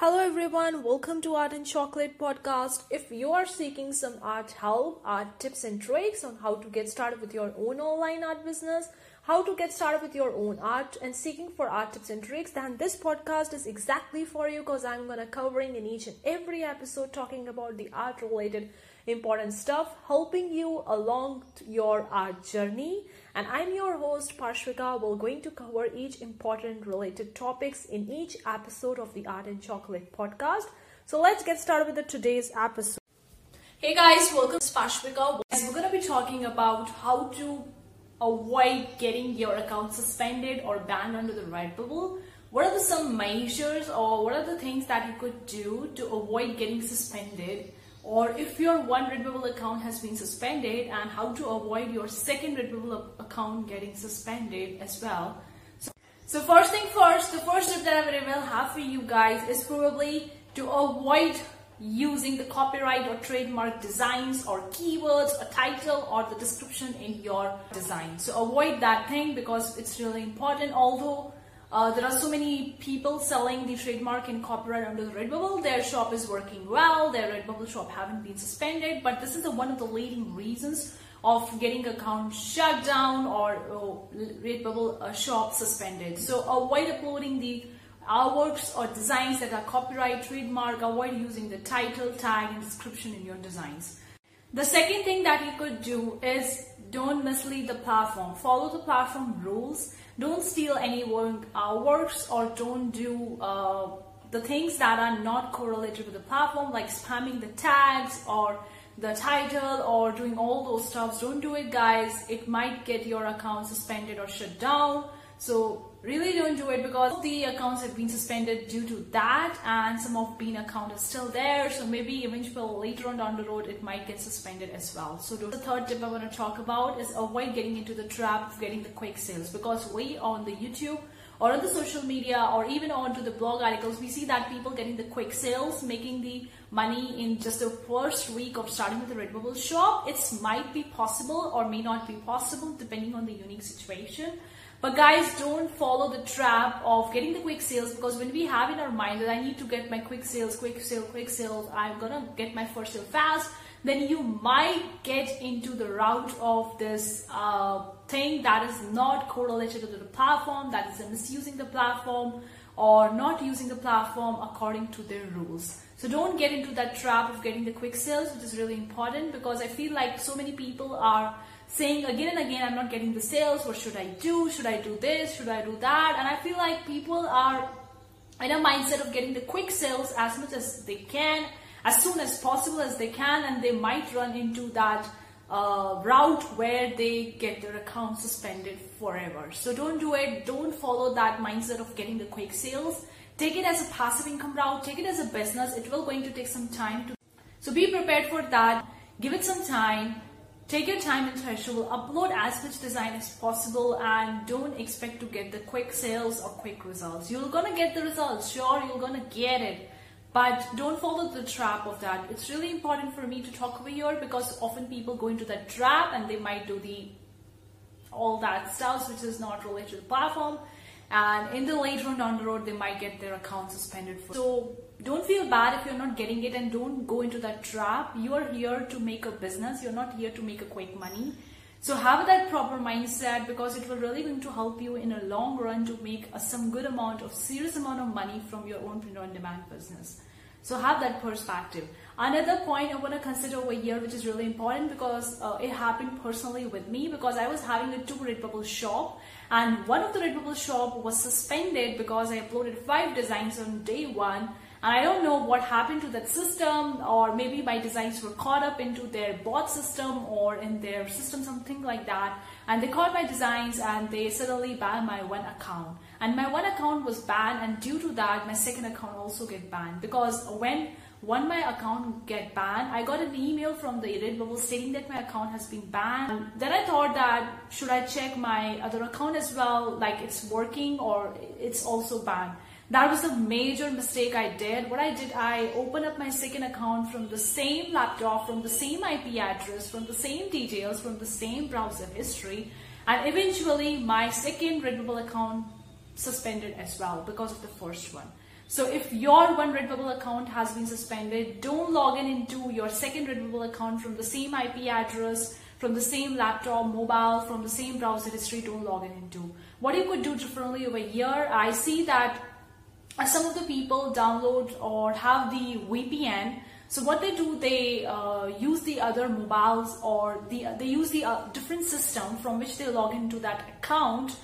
Hello everyone, welcome to Art and Chocolate podcast. If you are seeking some art help, art tips and tricks on how to get started with your own online art business, how to get started with your own art and seeking for art tips and tricks, then this podcast is exactly for you because I'm to covering in each and every episode talking about the art related important stuff, helping you along your art journey. And I'm your host Parshvika. We're going to cover each important related topics in each episode of the Art and Chocolate podcast. So let's get started with the today's episode. Hey guys, welcome to Parshvika. We're to be talking about how to avoid getting your account suspended or banned under the Redbubble. What are the some measures or what are the things that you could do to avoid getting suspended? Or if your one Redbubble account has been suspended and how to avoid your second Redbubble account getting suspended as well. So, so first thing first, the first tip that I will have for you guys is probably to avoid using the copyright or trademark designs or keywords or title or the description in your design. So avoid that thing because it's really important. Although uh, there are so many people selling the trademark and copyright under the Redbubble. Their shop is working well. Their Redbubble shop haven't been suspended, but this is a, one of the leading reasons of getting account shut down or oh, Redbubble uh, shop suspended. So avoid uploading the artworks or designs that are copyright, trademark, avoid using the title, tag and description in your designs. The second thing that you could do is don't mislead the platform. Follow the platform rules. Don't steal any work, uh, works or don't do uh, the things that are not correlated with the platform like spamming the tags or the title or doing all those stuffs. Don't do it guys. It might get your account suspended or shut down. So really don't do it because the accounts have been suspended due to that and some of bean account is still there. So maybe eventually later on down the road it might get suspended as well. So the third tip i want to talk about is avoid getting into the trap of getting the quick sales because we on the youtube or on the social media or even onto the blog articles we see that people getting the quick sales making the money in just the first week of starting with the redbubble shop. It might be possible or may not be possible depending on the unique situation but guys, don't follow the trap of getting the quick sales because when we have in our mind that I need to get my quick sales, quick sale, quick sales, I'm gonna get my first sale fast, then you might get into the route of this uh, thing that is not correlated to the platform, that is misusing the platform or not using the platform according to their rules. So don't get into that trap of getting the quick sales, which is really important because I feel like so many people are saying again and again, I'm not getting the sales. What should I do? Should I do this? Should I do that? And I feel like people are in a mindset of getting the quick sales as much as they can, as soon as possible as they can, and they might run into that uh, route where they get their account suspended forever. So don't do it. Don't follow that mindset of getting the quick sales. Take it as a passive income route. Take it as a business. It will going to take some time to. So be prepared for that. Give it some time Take your time and threshold, upload as much design as possible and don't expect to get the quick sales or quick results. You're gonna get the results, sure, you're gonna get it. But don't follow the trap of that. It's really important for me to talk over here because often people go into that trap and they might do the all that stuff which is not related to the platform and in the later on down the road they might get their account suspended for so don't feel bad if you're not getting it and don't go into that trap. You are here to make a business. You're not here to make a quick money. So have that proper mindset because it will really going to help you in a long run to make a, some good amount of serious amount of money from your own print on demand business so have that perspective. Another point I want to consider over here, which is really important because uh, it happened personally with me because I was having a two Redbubble shop and one of the Redbubble shop was suspended because I uploaded five designs on day one and I don't know what happened to that system or maybe my designs were caught up into their bot system or in their system, something like that. And they caught my designs and they suddenly banned my one account. And my one account was banned and due to that, my second account also get banned because when when my account get banned, I got an email from the Redbubble stating that my account has been banned. Then I thought that should I check my other account as well, like it's working or it's also banned. That was a major mistake I did. What I did, I opened up my second account from the same laptop, from the same IP address, from the same details, from the same browser history. And eventually my second Redbubble account suspended as well because of the first one. So if your one Redbubble account has been suspended, don't log in into your second Redbubble account from the same IP address, from the same laptop, mobile, from the same browser history, don't log in into. What you could do differently over here, I see that some of the people download or have the VPN. So what they do, they uh, use the other mobiles or the they use the uh, different system from which they log into that account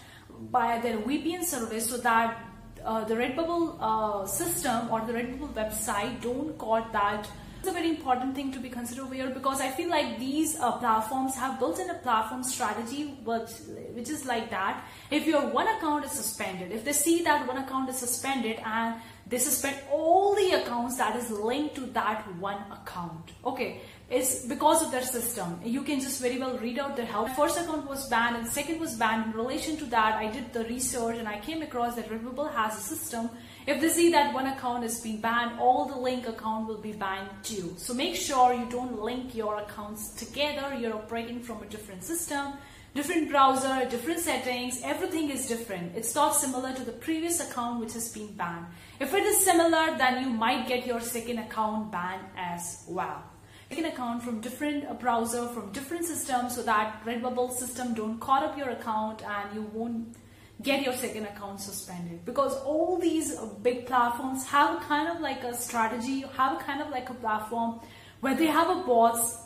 by their VPN service so that uh, the Redbubble uh, system or the Redbubble website don't got that. It's a very important thing to be considered here because I feel like these uh, platforms have built in a platform strategy which, which is like that. If your one account is suspended, if they see that one account is suspended and they suspend all the accounts that is linked to that one account. Okay, it's because of their system. You can just very well read out their help. First account was banned and second was banned. In relation to that, I did the research and I came across that Redbubble has a system. If they see that one account is being banned, all the link account will be banned too. So make sure you don't link your accounts together. You're operating from a different system different browser, different settings, everything is different. It's not similar to the previous account which has been banned. If it is similar, then you might get your second account banned as well. You can account from different browser, from different systems so that Redbubble system don't caught up your account and you won't get your second account suspended because all these big platforms have kind of like a strategy, have kind of like a platform where they have a bots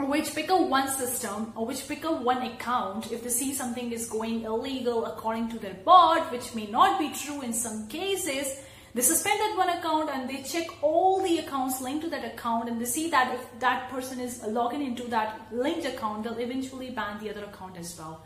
which pick up one system or which pick up one account if they see something is going illegal according to their bot, which may not be true in some cases, they suspend that one account and they check all the accounts linked to that account and they see that if that person is logging into that linked account, they'll eventually ban the other account as well.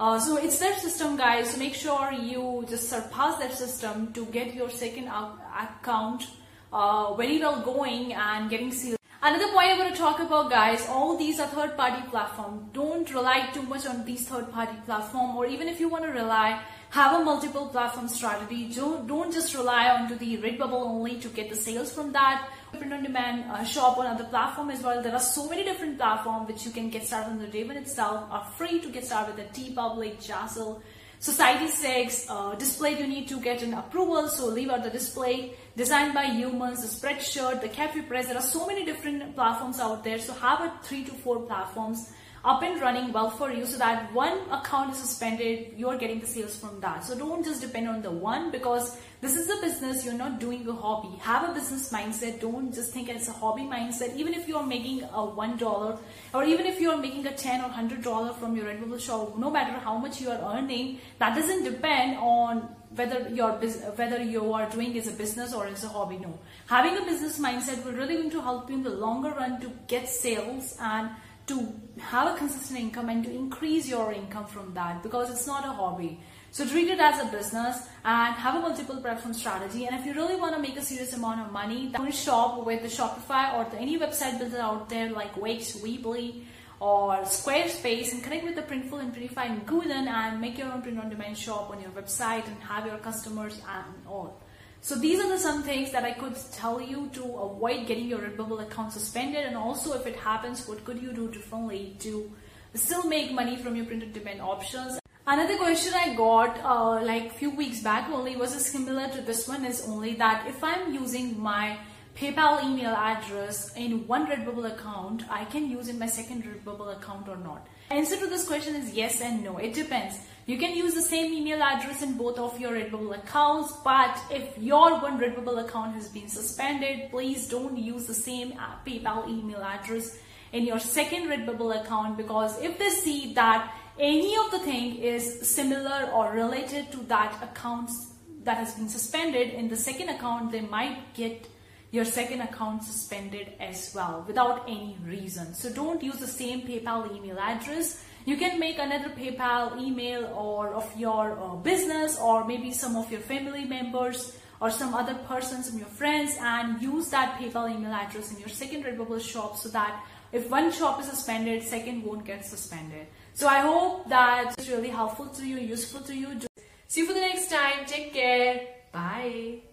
Uh, so it's their system, guys. So make sure you just surpass their system to get your second account uh, very well going and getting sealed. Another point I want to talk about guys, all these are third party platform. Don't rely too much on these third party platform or even if you want to rely, have a multiple platform strategy. Don't, don't just rely on the Redbubble only to get the sales from that. Print on demand uh, shop on other platform as well. There are so many different platforms which you can get started on the Raven itself are free to get started with the T TeePublic, Zazzle, Society 6, uh, Displate you need to get an approval, so leave out the Displate. Designed by humans, the Spreadshirt, the Cafe Press, there are so many different platforms out there. So have a three to four platforms up and running well for you so that one account is suspended, you're getting the sales from that. So don't just depend on the one because this is a business, you're not doing a hobby. Have a business mindset. Don't just think it's a hobby mindset. Even if you're making a $1 or even if you're making a 10 or $100 from your Redbubble shop, no matter how much you are earning, that doesn't depend on whether your whether you are doing as a business or as a hobby. No, having a business mindset will really going to help you in the longer run to get sales and to have a consistent income and to increase your income from that because it's not a hobby. So treat it as a business and have a multiple platform strategy. And if you really want to make a serious amount of money, then shop with the Shopify or the, any website builder out there like Wix, Weebly, or Squarespace and connect with the Printful and Printify and Gooten and make your own print-on-demand shop on your website and have your customers and all. So these are the some things that I could tell you to avoid getting your Redbubble account suspended and also if it happens, what could you do differently to still make money from your printed demand options. Another question I got uh, like few weeks back only was similar to this one is only that if I'm using my PayPal email address in one Redbubble account, I can use in my second Redbubble account or not. Answer to this question is yes and no. It depends. You can use the same email address in both of your Redbubble accounts, but if your one Redbubble account has been suspended, please don't use the same PayPal email address in your second Redbubble account because if they see that any of the thing is similar or related to that account that has been suspended in the second account, they might get your second account suspended as well without any reason. So don't use the same PayPal email address you can make another PayPal email or of your uh, business or maybe some of your family members or some other persons and your friends and use that PayPal email address in your second Redbubble shop so that if one shop is suspended, second won't get suspended. So I hope that it's really helpful to you, useful to you. See you for the next time. Take care. Bye.